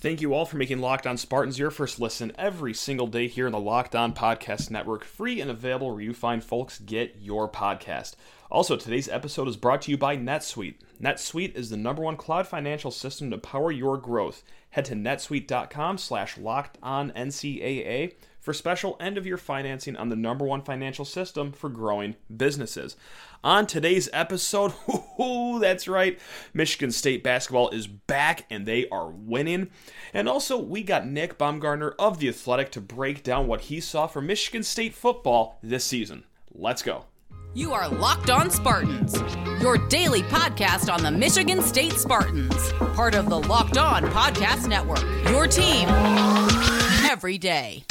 Thank you all for making Locked On Spartans your first listen every single day here in the Locked On Podcast Network, free and available where you find folks get your podcast. Also, today's episode is brought to you by NetSuite. NetSuite is the number one cloud financial system to power your growth. Head to netsuite.com slash locked on NCAA for special end of year financing on the number one financial system for growing businesses. On today's episode, that's right, Michigan State basketball is back and they are winning. And also, we got Nick Baumgardner of The Athletic to break down what he saw from Michigan State football this season. Let's go. You are Locked On Spartans, your daily podcast on the Michigan State Spartans, part of the Locked On Podcast Network. Your team every day.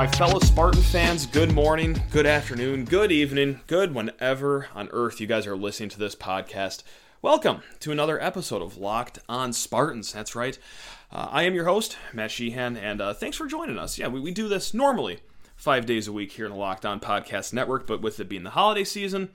My fellow Spartan fans, good morning, good afternoon, good evening, good whenever on earth you guys are listening to this podcast. Welcome to another episode of Locked on Spartans. That's right. Uh, I am your host, Matt Sheehan, and uh, thanks for joining us. Yeah, we, we do this normally five days a week here in the Locked On Podcast Network, but with it being the holiday season,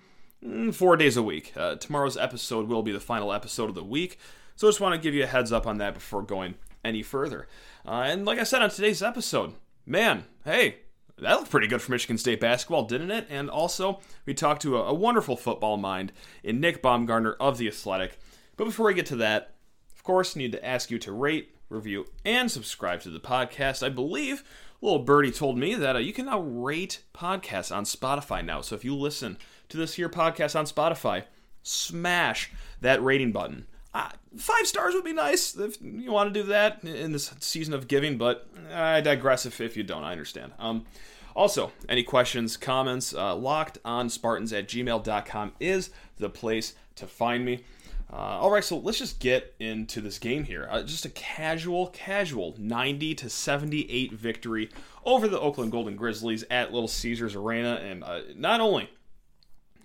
mm, four days a week. Uh, tomorrow's episode will be the final episode of the week, so I just want to give you a heads up on that before going any further. Uh, and like I said on today's episode, man, hey, that looked pretty good for Michigan State basketball, didn't it? And also, we talked to a, a wonderful football mind in Nick Baumgardner of The Athletic. But before we get to that, of course, need to ask you to rate, review, and subscribe to the podcast. I believe little birdie told me that uh, you can now rate podcasts on Spotify now. So if you listen to this here podcast on Spotify, smash that rating button. Uh, five stars would be nice if you want to do that in this season of giving, but I digress if, if you don't. I understand. Um, also, any questions, comments, uh, locked on Spartans at gmail.com is the place to find me. Uh, all right, so let's just get into this game here. Uh, just a casual, casual 90 to 78 victory over the Oakland Golden Grizzlies at Little Caesars Arena, and uh, not only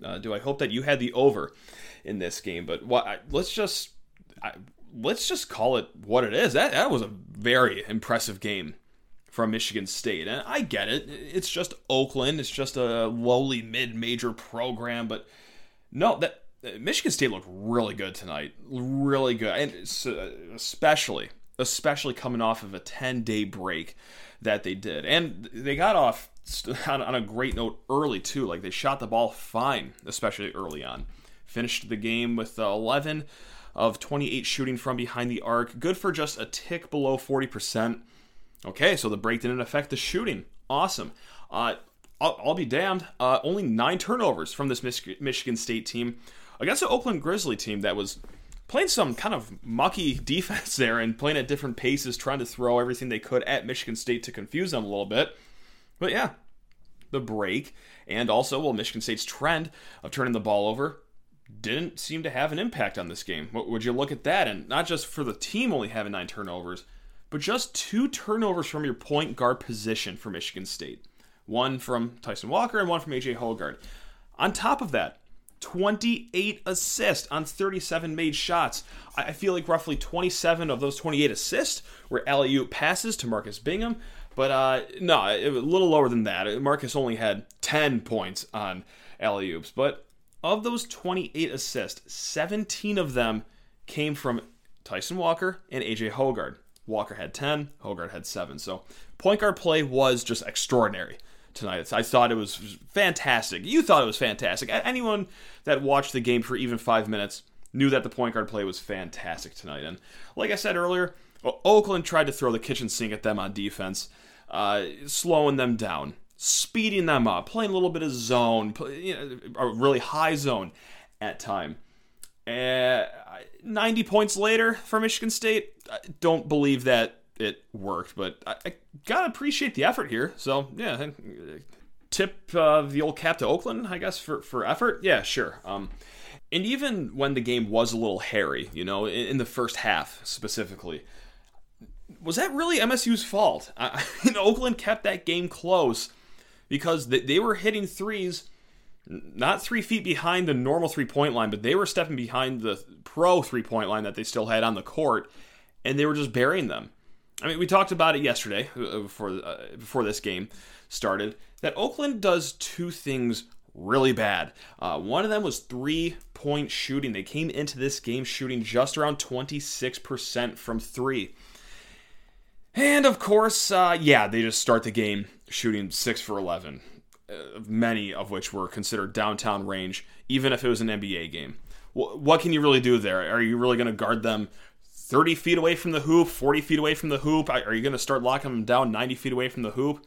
uh, do I hope that you had the over in this game, but what, let's just I, let's just call it what it is. That that was a very impressive game from Michigan State, and I get it. It's just Oakland. It's just a lowly mid-major program, but no, that Michigan State looked really good tonight. Really good, and especially especially coming off of a 10-day break that they did, and they got off on, a great note early too. Like they shot the ball fine, especially early on. Finished the game with uh, 11 of 28 shooting from behind the arc. Good for just a tick below 40%. Okay, so the break didn't affect the shooting. Awesome. Uh, I'll, I'll, be damned. Uh, only nine turnovers from this Mich- Michigan State team against the Oakland Grizzly team that was playing some kind of mucky defense there and playing at different paces, trying to throw everything they could at Michigan State to confuse them a little bit. But yeah, the break and also, well, Michigan State's trend of turning the ball over didn't seem to have an impact on this game. Would you look at that? And not just for the team only having nine turnovers, but just two turnovers from your point guard position for Michigan State. One from Tyson Walker and one from AJ Hoggard. On top of that, 28 assists on 37 made shots. I feel like roughly 27 of those 28 assists were alley oop passes to Marcus Bingham, but uh, no, a little lower than that. Marcus only had 10 points on alley oops, but of those 28 assists, 17 of them came from Tyson Walker and AJ Hoggard. Walker had 10, Hoggard had 7. So point guard play was just extraordinary tonight. I thought it was fantastic. You thought it was fantastic. Anyone that watched the game for even five minutes knew that the point guard play was fantastic tonight. And like I said earlier, Oakland tried to throw the kitchen sink at them on defense, uh, slowing them down speeding them up, playing a little bit of zone, you know, a really high zone at time. Uh, 90 points later for Michigan State, I don't believe that it worked, but I, I gotta appreciate the effort here. So yeah, tip uh, the old cap to Oakland, I guess, for for effort. Yeah, sure. Um, and even when the game was a little hairy, you know, in, in the first half specifically, was that really MSU's fault? I, Oakland kept that game close because they were hitting threes not three feet behind the normal three point line, but they were stepping behind the pro three point line that they still had on the court, and they were just burying them. I mean, we talked about it yesterday uh, before uh, before this game started that Oakland does two things really bad. Uh, one of them was three point shooting. They came into this game shooting just around 26% from three. And of course, uh, yeah, they just start the game shooting 6 for 11, uh, many of which were considered downtown range, even if it was an NBA game. What can you really do there? Are you really going to guard them 30 feet away from the hoop, 40 feet away from the hoop? Are you going to start locking them down 90 feet away from the hoop?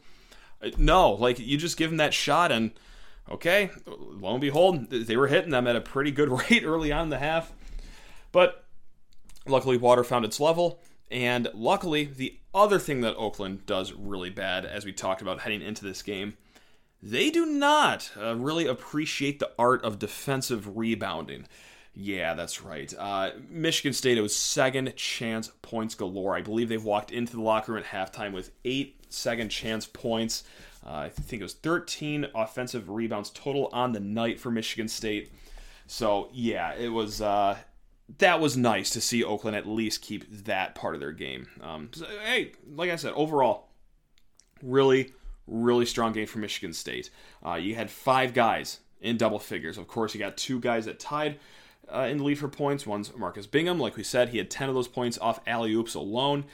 Uh, no, like you just give them that shot, and okay, lo and behold, they were hitting them at a pretty good rate early on in the half. But luckily, water found its level and luckily, the other thing that Oakland does really bad, as we talked about heading into this game, they do not uh, really appreciate the art of defensive rebounding. Yeah, that's right. Uh, Michigan State, it was second chance points galore. I believe they've walked into the locker room at halftime with eight second chance points. Uh, I think it was 13 offensive rebounds total on the night for Michigan State. So, yeah, it was. That was nice to see Oakland at least keep that part of their game. Um, so, hey, like I said, overall, really, really strong game for Michigan State. Uh, you had five guys in double figures. Of course, you got two guys that tied uh, in the lead for points. One's Marcus Bingham, like we said, he had 10 of those points off alley oops alone.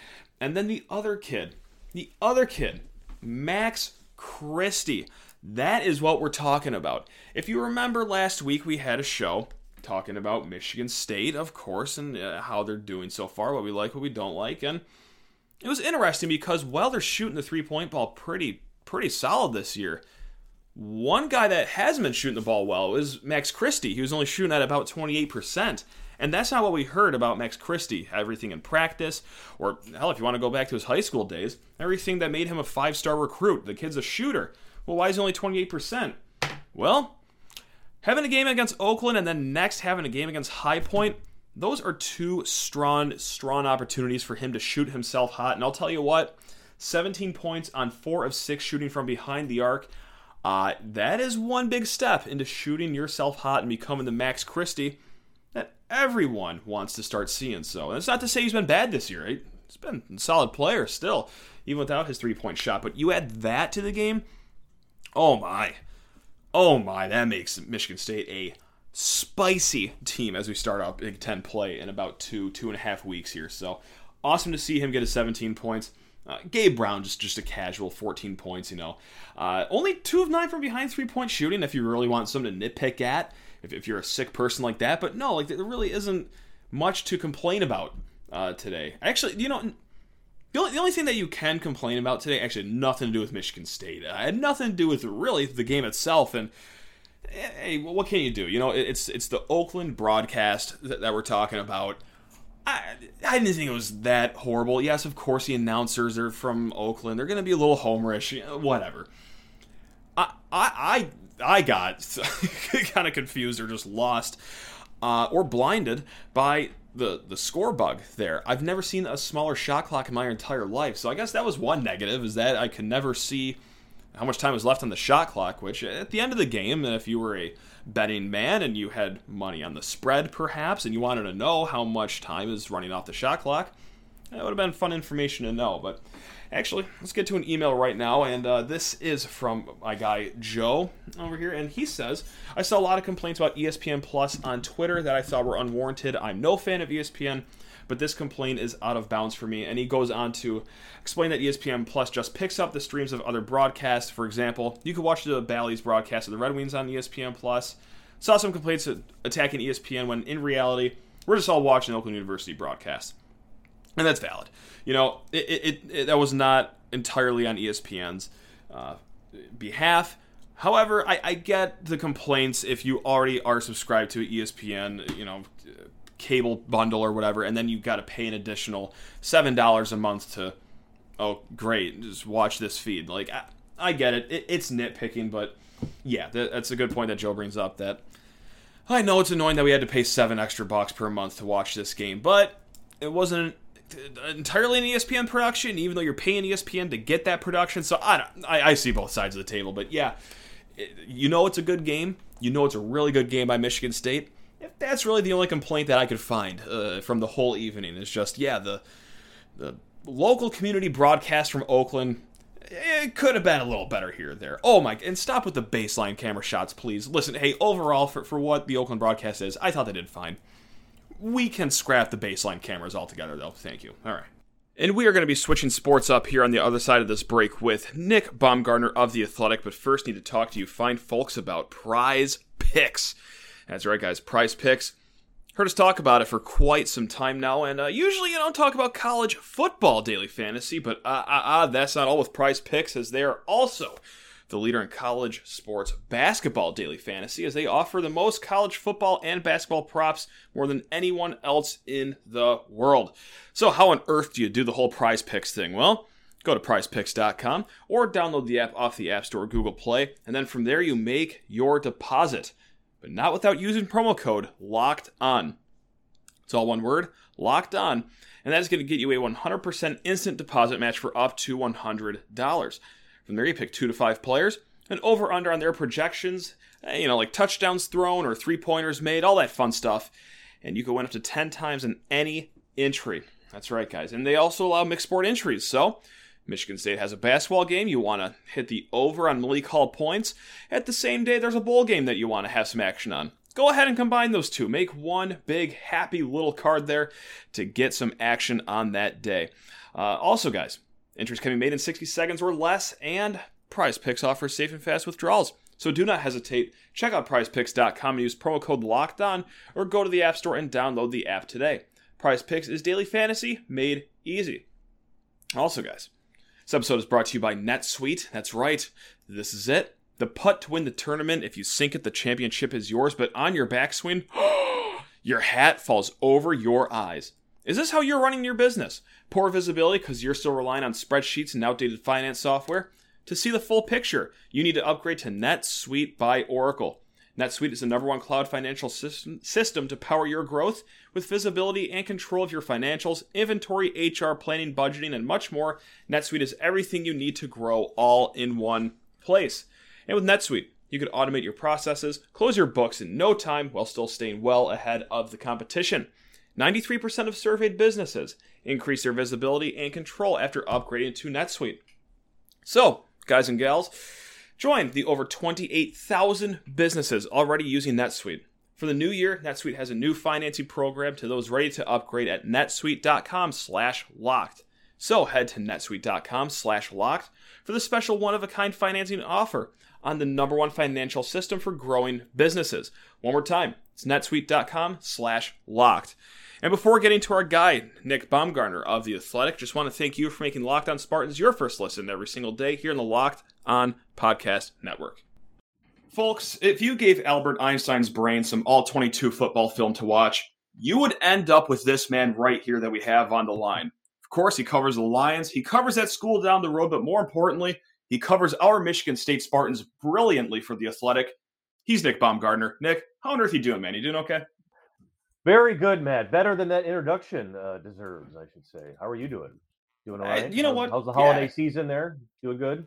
And then the other kid, the other kid, Max Christie. That is what we're talking about. If you remember last week, we had a show talking about Michigan State, of course, and uh, how they're doing so far, what we like, what we don't like, and it was interesting because while they're shooting the three point ball pretty pretty solid this year, one guy that hasn't been shooting the ball well is Max Christie. He was only shooting at about 28%. And that's not what we heard about Max Christie. Everything in practice, or hell, if you want to go back to his high school days, everything that made him a five star recruit. The kid's a shooter. Well, why is he only 28%? Well, Having a game against Oakland and then next having a game against High Point, those are two strong, strong opportunities for him to shoot himself hot. And I'll tell you what, 17 points on four of six shooting from behind the arc. Uh, that is one big step into shooting yourself hot and becoming the Max Christie that everyone wants to start seeing. So, and it's not to say he's been bad this year. Right? He's been a solid player still, even without his three point shot. But you add that to the game, oh my oh my, that makes Michigan State a spicy team as we start out Big Ten play in about two, two and a half weeks here. So awesome to see him get his 17 points. Uh, Gabe Brown, just just a casual 14 points, you know. Uh, only two of nine from behind three point shooting if you really want something to nitpick at, if, if you're a sick person like that. But no, like there really isn't much to complain about uh, today. Actually, you know, the only, the only thing that you can complain about today, actually, nothing to do with Michigan State. It had nothing to do with really the game itself. And hey, what can you do? You know, it's it's the Oakland broadcast that, that we're talking about. I, I didn't think it was that horrible. Yes, of course, the announcers are from Oakland. They're going to be a little homerish, whatever. I I I, I got kind of confused or just lost uh, or blinded by the the score bug there. I've never seen a smaller shot clock in my entire life, so I guess that was one negative is that I could never see how much time was left on the shot clock. Which at the end of the game, if you were a betting man and you had money on the spread, perhaps, and you wanted to know how much time is running off the shot clock, that would have been fun information to know. But Actually, let's get to an email right now, and uh, this is from my guy Joe over here, and he says, "I saw a lot of complaints about ESPN Plus on Twitter that I thought were unwarranted. I'm no fan of ESPN." But this complaint is out of bounds for me. And he goes on to explain that ESPN Plus just picks up the streams of other broadcasts. For example, you could watch the Bally's broadcast of the Red Wings on ESPN Plus. Saw some complaints attacking ESPN when in reality, we're just all watching Oakland University broadcast and that's valid. You know, it, it, it that was not entirely on ESPN's uh, behalf. However, I, I get the complaints if you already are subscribed to ESPN, you know, cable bundle or whatever, and then you've got to pay an additional seven dollars a month to, oh great, just watch this feed. Like I, I get it. it. it's nitpicking, but yeah, that, that's a good point that Joe brings up. That I know it's annoying that we had to pay seven extra bucks per month to watch this game, but it wasn't entirely an ESPN production, even though you're paying ESPN to get that production. So I, I, I see both sides of the table, but yeah, you know it's a good game. You know it's a really good game by Michigan State. If That's really the only complaint that I could find uh, from the whole evening. Is just yeah the the local community broadcast from Oakland. it could have been a little better here or there. Oh my! And stop with the baseline camera shots, please. Listen, hey, overall for for what the Oakland broadcast is, I thought they did fine. We can scrap the baseline cameras altogether, though. Thank you. All right. And we are going to be switching sports up here on the other side of this break with Nick Baumgardner of The Athletic. But first, need to talk to you fine folks about Prize Picks. That's right, guys. Prize Picks. Heard us talk about it for quite some time now, and uh, usually you don't talk about college football daily fantasy, but uh, uh, uh, that's not all with Prize Picks, as they are also the leader in college sports basketball daily fantasy, as they offer the most college football and basketball props more than anyone else in the world. So, how on earth do you do the whole prize picks thing? Well, go to prizepicks.com or download the app off the App Store or Google Play, and then from there you make your deposit, but not without using promo code LOCKED ON. It's all one word, locked on, and that is going to get you a 100% instant deposit match for up to $100. There, you pick two to five players, and over under on their projections, eh, you know, like touchdowns thrown or three pointers made, all that fun stuff. And you can win up to 10 times in any entry. That's right, guys. And they also allow mixed sport entries. So, Michigan State has a basketball game. You want to hit the over on Malik Hall points. At the same day, there's a bowl game that you want to have some action on. Go ahead and combine those two. Make one big, happy little card there to get some action on that day. Uh, also, guys, Entries can be made in 60 seconds or less, and Prize Picks offers safe and fast withdrawals. So do not hesitate. Check out prizepicks.com and use promo code LOCKED ON, or go to the App Store and download the app today. Prize Picks is daily fantasy made easy. Also, guys, this episode is brought to you by NetSuite. That's right, this is it. The putt to win the tournament. If you sink it, the championship is yours. But on your backswing, your hat falls over your eyes. Is this how you're running your business? Poor visibility because you're still relying on spreadsheets and outdated finance software? To see the full picture, you need to upgrade to NetSuite by Oracle. NetSuite is the number one cloud financial system, system to power your growth with visibility and control of your financials, inventory, HR, planning, budgeting, and much more. NetSuite is everything you need to grow all in one place. And with NetSuite, you can automate your processes, close your books in no time while still staying well ahead of the competition. 93% of surveyed businesses increase their visibility and control after upgrading to NetSuite. So, guys and gals, join the over 28,000 businesses already using NetSuite. For the new year, NetSuite has a new financing program to those ready to upgrade at netsuite.com/locked. So head to netsuite.com/locked for the special one-of-a-kind financing offer on the number one financial system for growing businesses. One more time, it's netsuite.com/locked. And before getting to our guy, Nick Baumgardner of The Athletic, just want to thank you for making Locked On Spartans your first listen every single day here in the Locked On Podcast Network. Folks, if you gave Albert Einstein's brain some all 22 football film to watch, you would end up with this man right here that we have on the line. Of course, he covers the Lions, he covers that school down the road, but more importantly, he covers our Michigan State Spartans brilliantly for The Athletic. He's Nick Baumgardner. Nick, how on earth are you doing, man? You doing okay? Very good, Matt. Better than that introduction uh, deserves, I should say. How are you doing? Doing all right? Uh, you know how's, what? How's the holiday Yeah. season there? Doing good?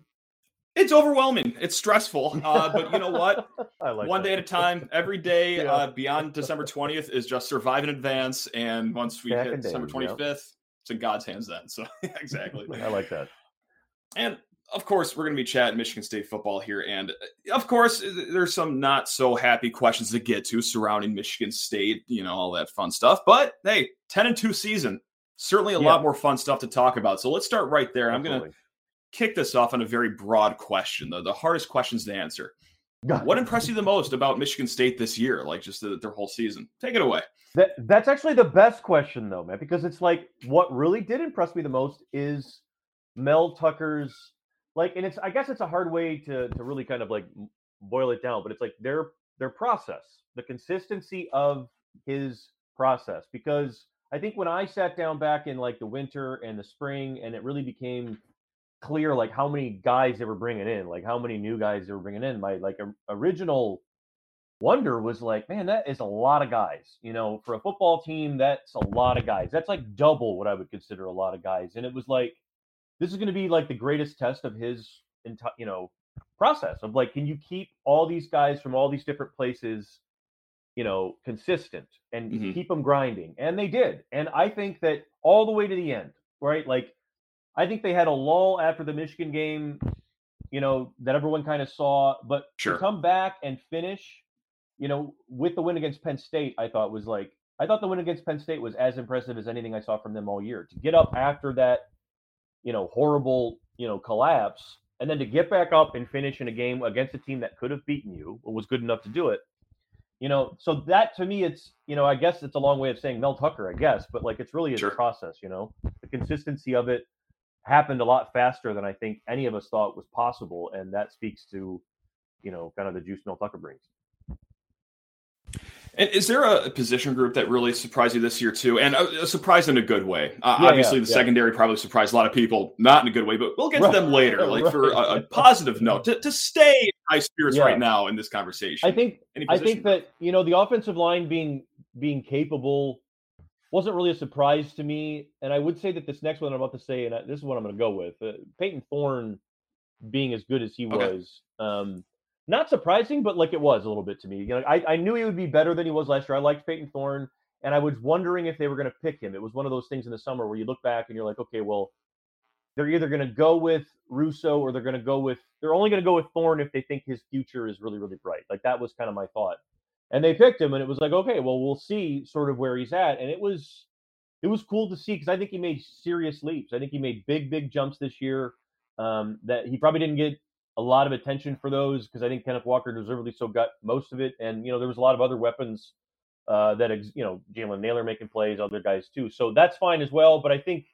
It's overwhelming. It's stressful. Uh, but you know what? I like One that. day at a time. Every day Yeah. uh, beyond December 20th is just survive in advance. And once we Back hit December days, yeah. 25th, it's in God's hands then. So, exactly. I like that. And of course, we're going to be chatting Michigan State football here. And uh, of course, there's some not so happy questions to get to surrounding Michigan State, you know, all that fun stuff. But hey, 10 and 2 season, certainly a Yeah. lot more fun stuff to talk about. So let's start right there. I'm going to kick this off on a very broad question, though, the hardest questions to answer. What impressed you the most about Michigan State this year, like just the, their whole season? Take it away. That, that's actually the best question, though, man, because it's like what really did impress me the most is Mel Tucker's like, and it's I guess it's a hard way to to really kind of like boil it down, but it's like their their process, the consistency of his process. Because I think when I sat down back in like the winter and the spring, and it really became clear like how many guys they were bringing in, like how many new guys they were bringing in. My like original wonder was like, man, that is a lot of guys. You know, for a football team, that's a lot of guys. That's like double what I would consider a lot of guys. And it was like, this is going to be like the greatest test of his, enti- you know, process of like, can you keep all these guys from all these different places, you know, consistent and Mhm. keep them grinding? And they did. And I think that all the way to the end, right? Like I think they had a lull after the Michigan game, you know, that everyone kind of saw. But Sure. to come back and finish, you know, with the win against Penn State, I thought was like I thought the win against Penn State was as impressive as anything I saw from them all year. To get up after that, you know, horrible, you know, collapse, and then to get back up and finish in a game against a team that could have beaten you, or was good enough to do it. You know, so that to me, it's you know, I guess it's a long way of saying Mel Tucker, I guess, but like it's really a Sure. process. You know, the consistency of it happened a lot faster than I think any of us thought was possible, and that speaks to, you know, kind of the juice Mel Tucker brings. And is there a position group that really surprised you this year too? And a, a surprise in a good way. Uh, Yeah, obviously, yeah, the yeah. secondary probably surprised a lot of people, not in a good way, but we'll get to them later. Like for a, a positive note, to, to stay in high spirits right now in this conversation. I think I think group? that you know the offensive line being being capable wasn't really a surprise to me, and I would say that this next one I'm about to say, and I, this is what I'm going to go with, uh, Payton Thorne being as good as he Okay. was, um, not surprising, but like it was a little bit to me. You know, I, I knew he would be better than he was last year. I liked Payton Thorne, and I was wondering if they were going to pick him. It was one of those things in the summer where you look back and you're like, okay, well, they're either going to go with Russo or they're going to go with they're only going to go with Thorne if they think his future is really really bright. Like that was kind of my thought. And they picked him and it was like, okay, well we'll see sort of where he's at and it was it was cool to see cuz I think he made serious leaps. I think he made big big jumps this year um that he probably didn't get a lot of attention for those because I think Kenneth Walker deservedly so got most of it and you know there was a lot of other weapons uh that ex- you know Jalen Nailor making plays, other guys too. So that's fine as well, but I think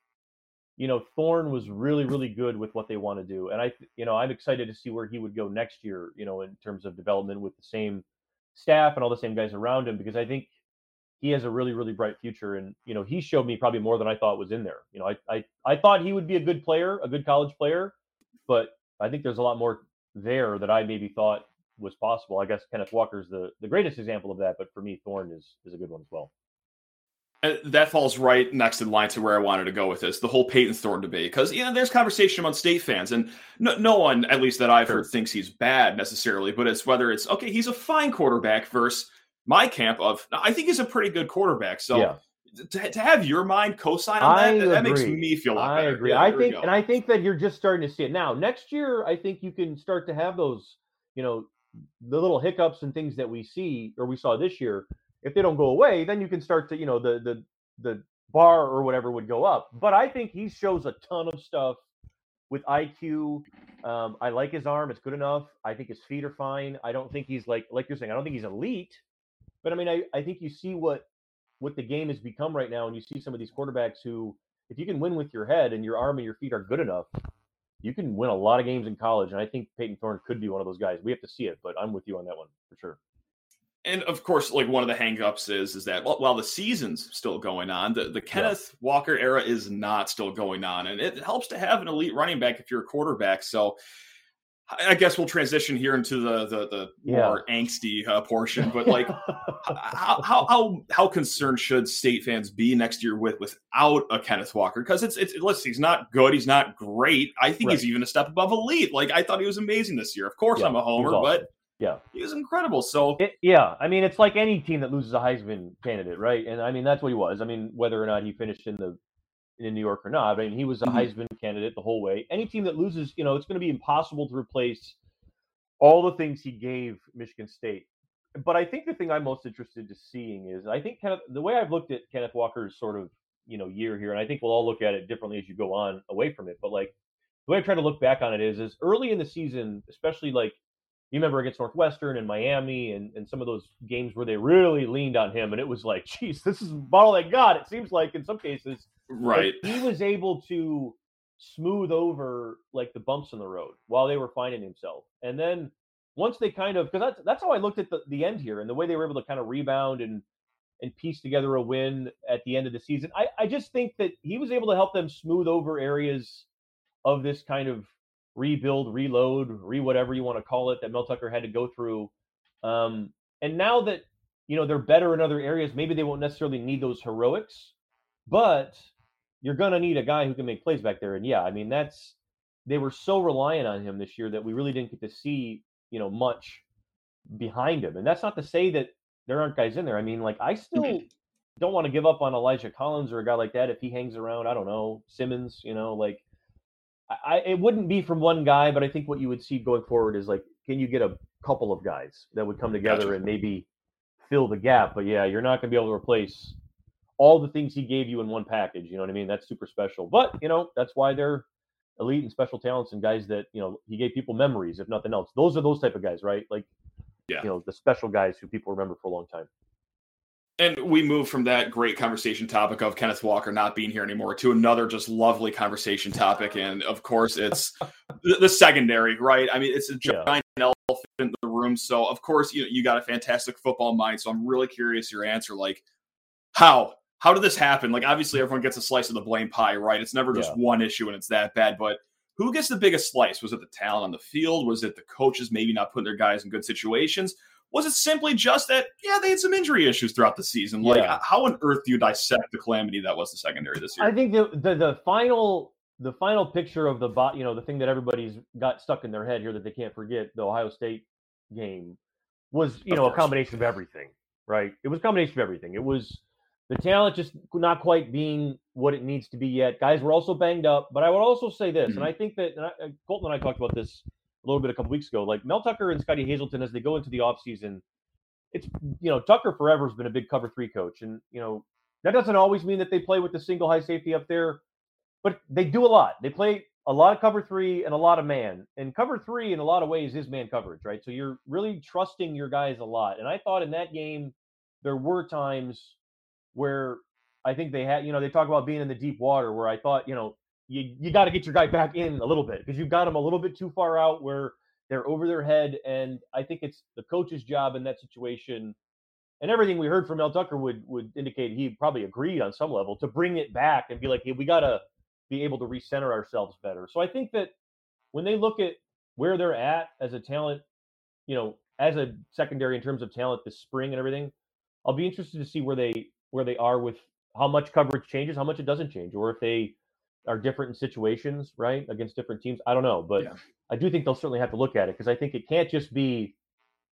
you know, Thorne was really, really good with what they want to do, and I, you know, I'm excited to see where he would go next year. You know, in terms of development with the same staff and all the same guys around him, because I think he has a really, really bright future. And you know, he showed me probably more than I thought was in there. You know, I, I, I thought he would be a good player, a good college player, but I think there's a lot more there that I maybe thought was possible. I guess Kenneth Walker's the the greatest example of that, but for me, Thorne is is a good one as well. Uh, that falls right next in line to where I wanted to go with this, the whole Payton Thorne debate. Because you know, there's conversation among state fans, and no, no one, at least that I've Sure. heard, thinks he's bad necessarily. But it's whether it's okay, he's a fine quarterback versus my camp of I think he's a pretty good quarterback. So yeah. To, to have your mind co-sign on I that, that makes me feel a lot I better. agree. Yeah, I think, and I think that you're just starting to see it now. Next year, I think you can start to have those, you know, the little hiccups and things that we see or we saw this year. If they don't go away, then you can start to, you know, the the the bar or whatever would go up. But I think he shows a ton of stuff with IQ. Um, I like his arm; it's good enough. I think his feet are fine. I don't think he's like like you're saying. I don't think he's elite, but I mean, I, I think you see what what the game has become right now, and you see some of these quarterbacks who, if you can win with your head and your arm and your feet are good enough, you can win a lot of games in college. And I think Payton Thorne could be one of those guys. We have to see it, but I'm with you on that one for sure. and of course, like one of the hangups is is that while while the season's still going on, the, the Kenneth Walker era is not still going on, and it helps to have an elite running back if you're a quarterback. So. I guess we'll transition here into the the, the Yeah. more angsty uh, portion, but like how, how how how concerned should state fans be next year with without a Kenneth Walker? Because it's it's listen, he's not good, he's not great. I think he's even a step above elite. Like I thought he was amazing this year. Of course, Yeah, I'm a homer, awesome. but yeah. he was incredible. So It, yeah, I mean, it's like any team that loses a Heisman candidate, right? And I mean, that's what he was. I mean, whether or not he finished in the in New York or not, I mean, he was a Mhm. Heisman candidate the whole way. Any team that loses, you know, it's going to be impossible to replace all the things he gave Michigan State. But I think the thing I'm most interested to seeing is I think kind of the way I've looked at Kenneth Walker's sort of you know year here, and I think we'll all look at it differently as you go on away from it. But like the way I try to look back on it is, is early in the season, especially like you remember against Northwestern and Miami and, and some of those games where they really leaned on him, and it was like, geez, this is about all they got. It seems like in some cases, right. he was able to smooth over like the bumps in the road while they were finding himself. And then once they kind of because that's that's how I looked at the, the end here and the way they were able to kind of rebound and and piece together a win at the end of the season. I, I just think that he was able to help them smooth over areas of this kind of rebuild, reload, re whatever you want to call it that Mel Tucker had to go through. Um, and now that you know they're better in other areas, maybe they won't necessarily need those heroics, but you're gonna need a guy who can make plays back there. And yeah, I mean that's they were so reliant on him this year that we really didn't get to see you know much behind him. And that's not to say that there aren't guys in there. I mean, like I still don't want to give up on Elijah Collins or a guy like that if he hangs around. I don't know Simmons, you know, like I, it wouldn't be from one guy, but I think what you would see going forward is like, can you get a couple of guys that would come together Gotcha. and maybe fill the gap? But yeah, you're not going to be able to replace all the things he gave you in one package. You know what I mean? That's super special. But you know, that's why they're elite and special talents and guys that you know he gave people memories, if nothing else. Those are those type of guys, right? Like, Yeah. you know, the special guys who people remember for a long time. And we move from that great conversation topic of Kenneth Walker not being here anymore to another just lovely conversation topic. And of course, it's the, the secondary, right? I mean, it's a Yeah. giant elephant in the room. So, of course, you you got a fantastic football mind. So, I'm really curious your answer. Like, how? How did this happen? Like, obviously, everyone gets a slice of the blame pie, right? It's never just Yeah. one issue and it's that bad. But who gets the biggest slice? Was it the talent on the field? Was it the coaches maybe not putting their guys in good situations? Was it simply just that, yeah, they had some injury issues throughout the season? Like, Yeah. how on earth do you dissect the calamity that was the secondary this year? I think the, the the final the final picture of the bot, you know, the thing that everybody's got stuck in their head here that they can't forget, the Ohio State game, was you Of know a combination of everything, right? It was a combination of everything. It was the talent just not quite being what it needs to be yet. Guys were also banged up, but I would also say this, Mhm. and I think that and I, uh, Colton and I talked about this little bit a couple weeks ago. Like Mel Tucker and Scottie Hazelton, as they go into the offseason, it's you know Tucker forever has been a big cover three coach, and you know that doesn't always mean that they play with the single high safety up there, but they do a lot. They play a lot of cover three and a lot of man. And cover three, in a lot of ways, is man coverage, right? So you're really trusting your guys a lot. And I thought in that game, there were times where I think they had, you know, they talk about being in the deep water, where I thought, you know, you, you got to get your guy back in a little bit because you've got him a little bit too far out where they're over their head. And I think it's the coach's job in that situation and everything we heard from Mel Tucker would would indicate he probably agreed on some level to bring it back and be like, hey, we gotta be able to recenter ourselves better. So I think that when they look at where they're at as a talent, you know, as a secondary in terms of talent this spring and everything, I'll be interested to see where they where they are with how much coverage changes, how much it doesn't change, or if they are different in situations, right, against different teams. I don't know, but Yeah. I do think they'll certainly have to look at it because I think it can't just be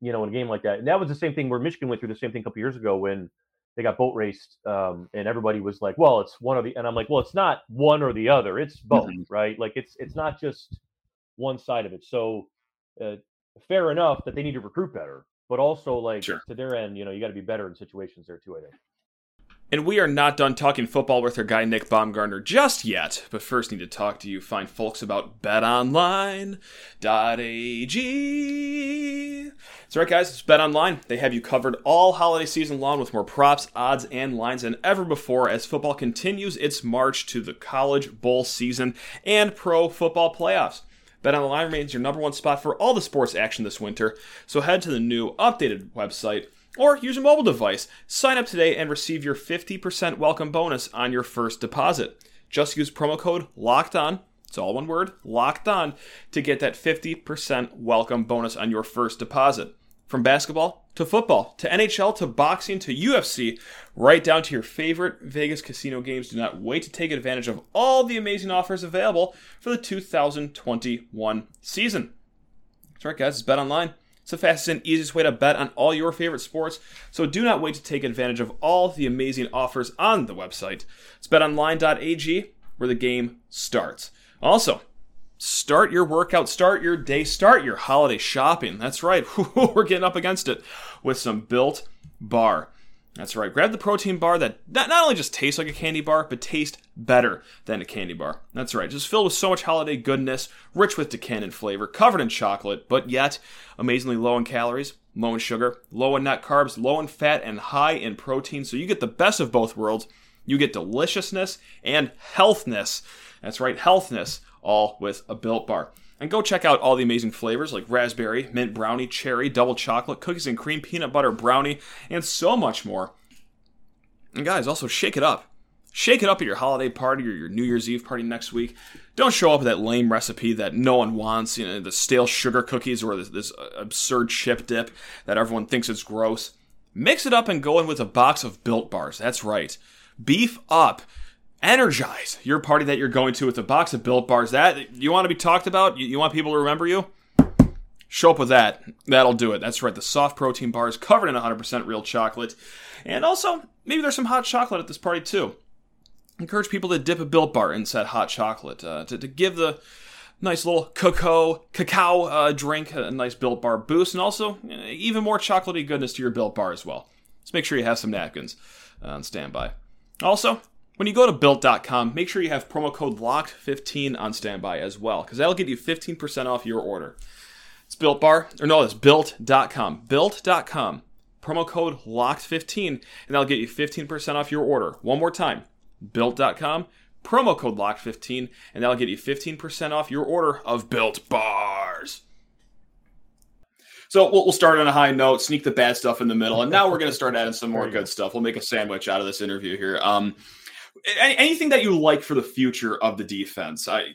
you know, in a game like that. And that was the same thing where Michigan went through the same thing a couple years ago when they got boat raced, um, and everybody was like, "Well, it's one or the," and I'm like, "Well, it's not one or the other. It's both, Mhm. right? Like it's it's not just one side of it." So, uh, fair enough that they need to recruit better, but also like Sure. to their end, you know, you got to be better in situations there too. I think. And we are not done talking football with our guy Nick Baumgardner just yet, but first need to talk to you fine folks about betonline.ag. That's right, guys, it's BetOnline. They have you covered all holiday season long with more props, odds, and lines than ever before as football continues its march to the college bowl season and pro football playoffs. BetOnline remains your number one spot for all the sports action this winter, so head to the new updated website or use a mobile device. Sign up today and receive your 50% welcome bonus on your first deposit. Just use promo code LOCKED ON, it's all one word, LOCKED ON, to get that 50% welcome bonus on your first deposit. From basketball to football to NHL to boxing to UFC, right down to your favorite Vegas casino games, do not wait to take advantage of all the amazing offers available for the 2021 season. That's right, guys. It's Bet Online. It's the fastest and easiest way to bet on all your favorite sports. So do not wait to take advantage of all the amazing offers on the website. It's betonline.ag where the game starts. Also, start your workout, start your day, start your holiday shopping. That's right. We're getting up against it with some built bar. That's right. Grab the protein bar that not, not only just tastes like a candy bar, but tastes better than a candy bar. That's right. Just filled with so much holiday goodness, rich with decant flavor, covered in chocolate, but yet amazingly low in calories, low in sugar, low in net carbs, low in fat, and high in protein. So you get the best of both worlds. You get deliciousness and healthness. That's right, healthness, all with a built bar. And go check out all the amazing flavors like raspberry, mint brownie, cherry, double chocolate, cookies and cream, peanut butter brownie, and so much more. And guys, also shake it up. Shake it up at your holiday party or your New Year's Eve party next week. Don't show up with that lame recipe that no one wants, you know, the stale sugar cookies or this, this absurd chip dip that everyone thinks is gross. Mix it up and go in with a box of built bars. That's right. Beef up energize your party that you're going to with a box of built bars. That you want to be talked about? You, you want people to remember you? Show up with that. That'll do it. That's right. The soft protein bars covered in 100% real chocolate. And also maybe there's some hot chocolate at this party too. Encourage people to dip a Built Bar in said hot chocolate uh, to, to give the nice little cocoa cacao uh, drink a nice Built Bar boost, and also uh, even more chocolatey goodness to your Built Bar as well. Just make sure you have some napkins uh, on standby. Also, when you go to built.com, make sure you have promo code LOCKED15 on standby as well, because that'll get you 15% off your order. It's Built Bar, or no, it's built.com. Built.com, promo code LOCKED15, and that'll get you 15% off your order. One more time, built.com, promo code LOCKED15, and that'll get you 15% off your order of Built Bars. So we'll, we'll start on a high note, sneak the bad stuff in the middle, and now we're going to start adding some more good stuff. We'll make a sandwich out of this interview here. Um, any, anything that you like for the future of the defense? I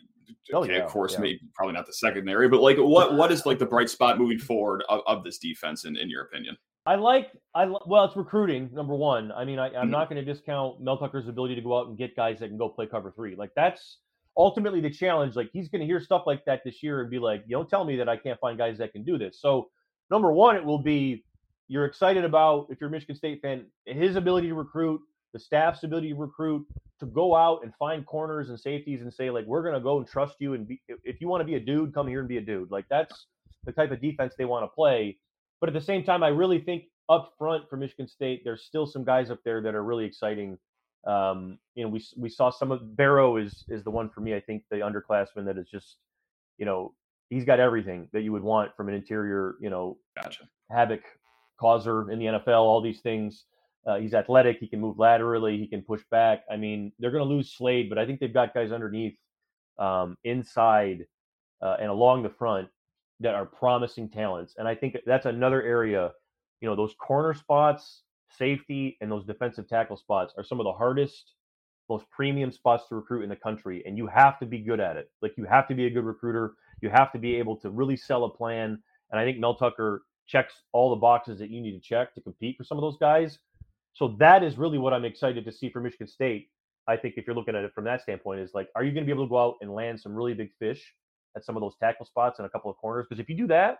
Oh, okay, yeah, of course, yeah. maybe probably not the secondary, but like what what is like the bright spot moving forward of, of this defense in, in your opinion? I like I well, it's recruiting number one. I mean, I, I'm Mhm. not going to discount Mel Tucker's ability to go out and get guys that can go play cover three. Like that's ultimately the challenge. Like he's going to hear stuff like that this year and be like, you don't tell me that I can't find guys that can do this. So number one, it will be you're excited about if you're a Michigan State fan, his ability to recruit, the staff's ability to recruit, to go out and find corners and safeties and say like, we're going to go and trust you and be. If you want to be a dude, come here and be a dude. Like that's the type of defense they want to play. But at the same time, I really think up front for Michigan State, there's still some guys up there that are really exciting. Um, you know, we we saw some of Barrow is is the one for me. I think the underclassman that is just, you know, he's got everything that you would want from an interior, you know, Gotcha. havoc causer in the NFL. All these things. Uh, he's athletic. He can move laterally. He can push back. I mean, they're going to lose Slade, but I think they've got guys underneath, um, inside, uh, and along the front that are promising talents. And I think that's another area. You know, those corner spots, safety, and those defensive tackle spots are some of the hardest, most premium spots to recruit in the country. And you have to be good at it. Like you have to be a good recruiter. You have to be able to really sell a plan. And I think Mel Tucker checks all the boxes that you need to check to compete for some of those guys. So that is really what I'm excited to see for Michigan State. I think if you're looking at it from that standpoint, is like, are you going to be able to go out and land some really big fish at some of those tackle spots and a couple of corners? Because if you do that,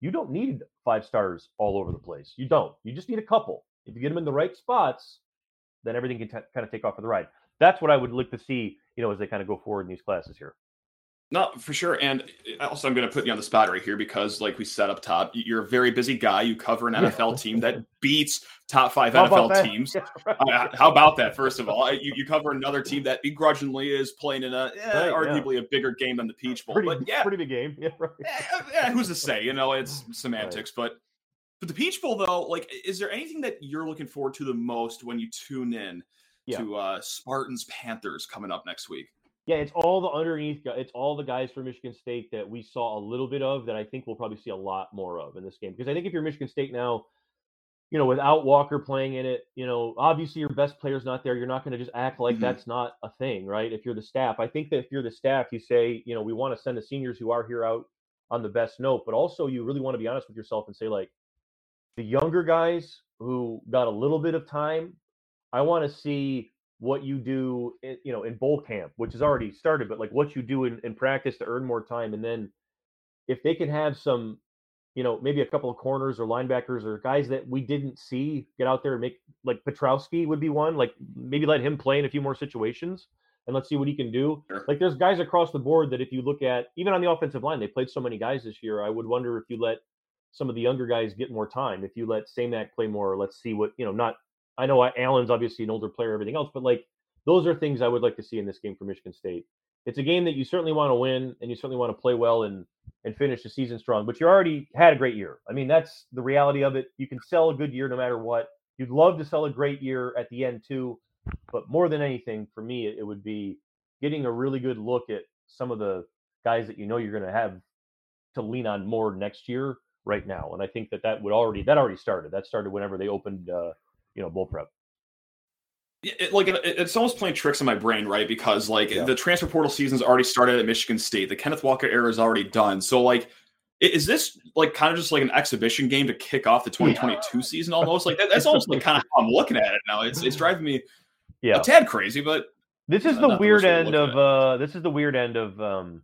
you don't need five stars all over the place. You don't. You just need a couple. If you get them in the right spots, then everything can t- kind of take off for the ride. That's what I would look to see, you know, as they kind of go forward in these classes here. No, for sure. And uh, also, I'm going to put you on the spot right here because, like we said up top, you're a very busy guy. You cover an NFL team that beats top five How NFL teams. Yeah, right. Uh, how about that? First of all, Uh, you, you cover another team that begrudgingly is playing in a eh, Right, yeah. arguably a bigger game than the Peach Bowl. pretty, but yeah, pretty big game. Yeah, right. eh, eh, who's to say? You know, it's semantics. But but the Peach Bowl, though, like, is there anything that you're looking forward to the most when you tune in Yeah. to uh, Spartans Panthers coming up next week? Yeah, it's all the underneath. It's all the guys for Michigan State that we saw a little bit of that I think we'll probably see a lot more of in this game. Because I think if you're Michigan State now, you know, without Walker playing in it, you know, obviously your best player's not there. You're not going to just act like Mhm. that's not a thing, right? If you're the staff, I think that if you're the staff, you say, you know, we want to send the seniors who are here out on the best note, but also you really want to be honest with yourself and say, like, the younger guys who got a little bit of time, I want to see what you do, in, you know, in bowl camp, which has already started, but like what you do in, in practice to earn more time, and then if they can have some, you know, maybe a couple of corners or linebackers or guys that we didn't see get out there and make like Petrowski would be one, like maybe let him play in a few more situations and let's see what he can do. Sure. Like there's guys across the board that if you look at even on the offensive line, they played so many guys this year. I would wonder if you let some of the younger guys get more time. If you let Samac play more, let's see what you know. Not I know Allen's obviously an older player, everything else, but like those are things I would like to see in this game for Michigan State. It's a game that you certainly want to win, and you certainly want to play well and and finish the season strong. But you already had a great year. I mean, that's the reality of it. You can sell a good year no matter what. You'd love to sell a great year at the end too, but more than anything, for me, it, it would be getting a really good look at some of the guys that you know you're going to have to lean on more next year right now. And I think that that would already that already started. That started whenever they opened, uh, you know, bull prep. Yeah, it, like it, it's almost playing tricks in my brain, right? Because like Yeah. the transfer portal season's already started at Michigan State. The Kenneth Walker era is already done. So like, is this like kind of just like an exhibition game to kick off the 2022 season almost? Like that, that's almost like kind of how I'm looking at it now. It's it's driving me Yeah. a tad crazy, but This is the weird worst way to end of uh this is the weird end of um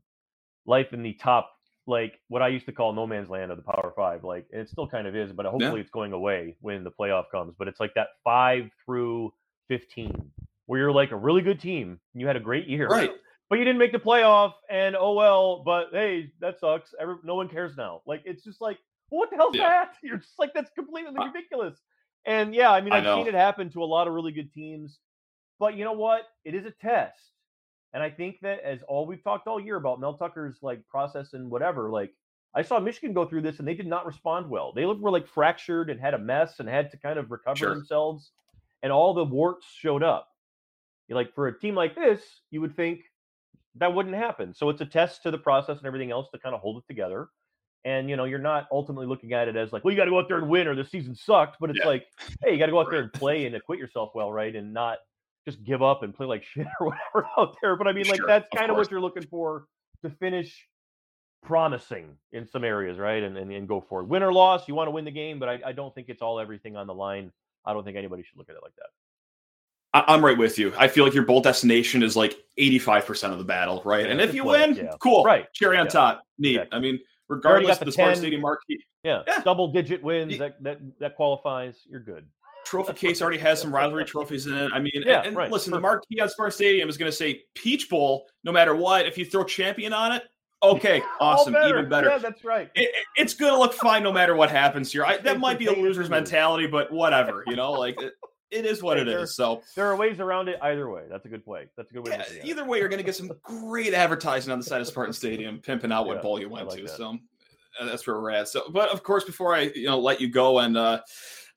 life in the top like what I used to call no man's land of the power five. Like and it still kind of is, but hopefully it's going away when the playoff comes. But it's like that five through fifteen where you're like a really good team and you had a great year, Right. But you didn't make the playoff, and oh well. But hey, that sucks. Every, no one cares now. Like it's just like, what the hell's Yeah. that? You're just like that's completely I- ridiculous. And yeah, I mean, I I've know. seen it happen to a lot of really good teams. But you know what? It is a test. And I think that as all we've talked all year about Mel Tucker's like process and whatever, like I saw Michigan go through this and they did not respond well. They looked were like fractured and had a mess and had to kind of recover Sure. themselves. And all the warts showed up. You're like for a team like this, you would think that wouldn't happen. So it's a test to the process and everything else to kind of hold it together. And you know, you're not ultimately looking at it as like, well, you got to go out there and win, or the season sucked. But it's Yeah. like, hey, you got to go out there and play and acquit yourself well, right? And not just give up and play like shit or whatever out there. But I mean, like Sure, that's kind of course. what you're looking for to finish promising in some areas, right? And and, and go for it. Win or loss, you want to win the game, but I, I don't think it's all everything on the line. I don't think anybody should look at it like that. I'm right with you. I feel like your bowl destination is like 85% of the battle, right? Yeah, and if you win, yeah. cool. Right, Cherry on yeah, top. Neat. exactly. I mean, regardless got of the the Spartan 10. Stadium marquee, Yeah, double digit wins that that that qualifies. You're good. Trophy case already has some rivalry trophies in it. I mean, Yeah, and, and right, listen, the perfect. marquee on Spartan Stadium is going to say Peach Bowl no matter what. If you throw champion on it, okay, awesome, even better. Yeah, that's right. It, it- it's going to look fine no matter what happens here. I, that might be a loser's mentality, but whatever, you know, like it, it is what it there- is. So There are ways around it either way. That's a good play. That's a good way. yeah, either way, you're going to get some great advertising on the side of Spartan Stadium, pimping out what Yeah, bowl you went like to. that. So uh, that's where we're at. So, but of course, before I you know let you go and uh,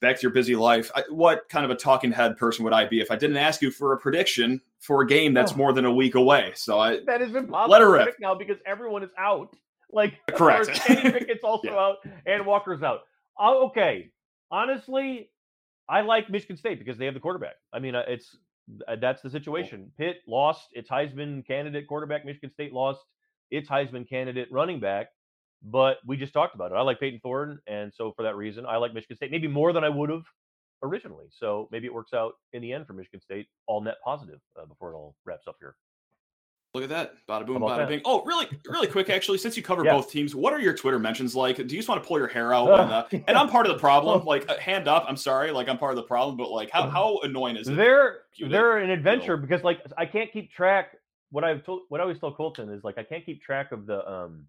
back to your busy life, I, what kind of a talking head person would I be if I didn't ask you for a prediction for a game that's Oh. more than a week away? So I That is impossible Let her rip. now because everyone is out. Like Correct. or Kenny Pickett's also Yeah. out and Walker's out. Oh, okay. Honestly, I like Michigan State because they have the quarterback. I mean, uh, it's uh, that's the situation. Pitt lost its Heisman candidate quarterback. Michigan State lost its Heisman candidate running back. But we just talked about it. I like Payton Thorne, and so for that reason, I like Michigan State maybe more than I would have originally. So maybe it works out in the end for Michigan State, all net positive uh, before it all wraps up here. look at that, bada boom, bada that? bing. Oh, really, really quick, actually, since you cover Yeah. both teams, what are your Twitter mentions like? Do you just want to pull your hair out? And, uh, and I'm part of the problem. Like, uh, hand up. I'm sorry. Like, I'm part of the problem. But like, how how annoying is it? they're you they're an adventure because like I can't keep track. What I've told, what I always tell Colton is like I can't keep track of the um,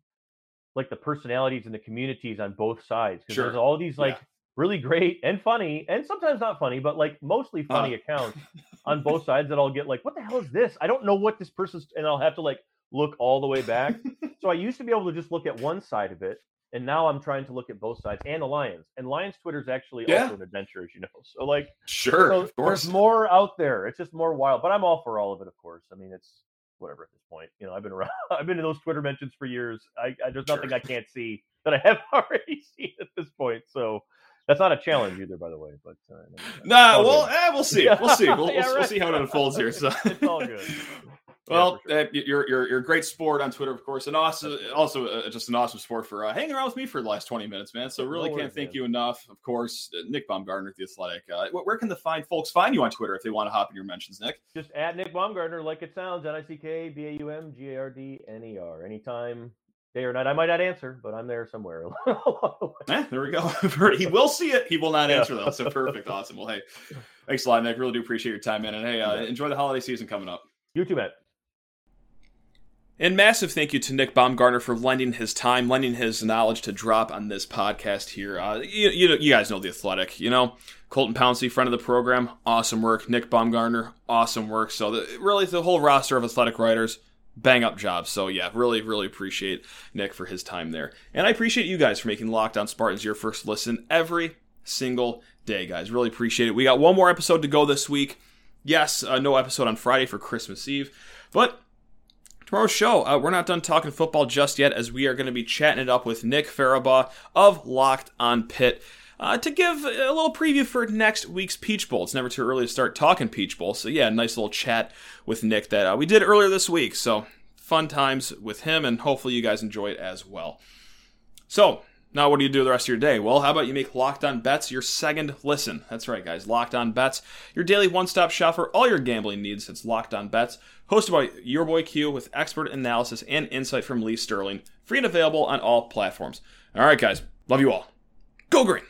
like the personalities and the communities on both sides because there's all these like Yeah. really great and funny and sometimes not funny, but like mostly funny Uh. accounts on both sides that I'll get like, what the hell is this? I don't know what this person's, and I'll have to like look all the way back. so I used to be able to just look at one side of it. And now I'm trying to look at both sides and the Lions. And Lions Twitter is actually Yeah. also an adventure, as you know. So like Sure, so of course. there's more out there. It's just more wild, but I'm all for all of it, of course. I mean, it's whatever at this point. You know, I've been around. I've been in those Twitter mentions for years. I, I there's nothing Sure. I can't see that I have already seen at this point. So that's not a challenge either, by the way. But uh, no, Nah, well, eh, we'll see. We'll see. We'll, Yeah, we'll, we'll see how it unfolds here. So it's all good. Yeah, Well, for sure. uh, you're you're you're a great sport on Twitter, of course, and also also uh, just an awesome sport for uh, hanging around with me for the last 20 minutes, man. So really worries, can't thank man. you enough. Of course, uh, Nick Baumgardner, the Athletic. Uh, where can the fine folks find you on Twitter if they want to hop in your mentions, Nick? just at Nick Baumgardner, like it sounds, N I C K B A U M G A R D N E R. Anytime, day or night. I might not answer, but I'm there somewhere. there we go. he will see it. He will not Yeah. answer though. So perfect, awesome. Well, hey, thanks a lot, Nick. Really do appreciate your time, man. And hey, uh, Yeah. enjoy the holiday season coming up. you too, Matt. And massive thank you to Nick Baumgardner for lending his time, lending his knowledge to drop on this podcast here. Uh, you, you, you guys know the athletic, you know. Colton Pouncy, friend of the program, awesome work. Nick Baumgardner, awesome work. So the, really, the whole roster of athletic writers, bang up jobs. So yeah, really, really appreciate Nick for his time there, and I appreciate you guys for making Lockdown Spartans your first listen every single day, guys. Really appreciate it. We got one more episode to go this week. Yes, uh, no episode on Friday for Christmas Eve, but Tomorrow's show, uh, we're not done talking football just yet, as we are going to be chatting it up with Nick Farabaugh of Locked on Pitt. uh, to give a little preview for next week's Peach Bowl. It's never too early to start talking Peach Bowl, so yeah, nice little chat with Nick that uh, we did earlier this week. So fun times with him, and hopefully you guys enjoy it as well. So now what do you do the rest of your day? Well, how about you make Locked On Bets your second listen? That's right, guys. Locked On Bets, your daily one-stop shop for all your gambling needs. It's Locked On Bets, hosted by your boy Q with expert analysis and insight from Lee Sterling. Free and available on all platforms. All right, guys. Love you all. Go green.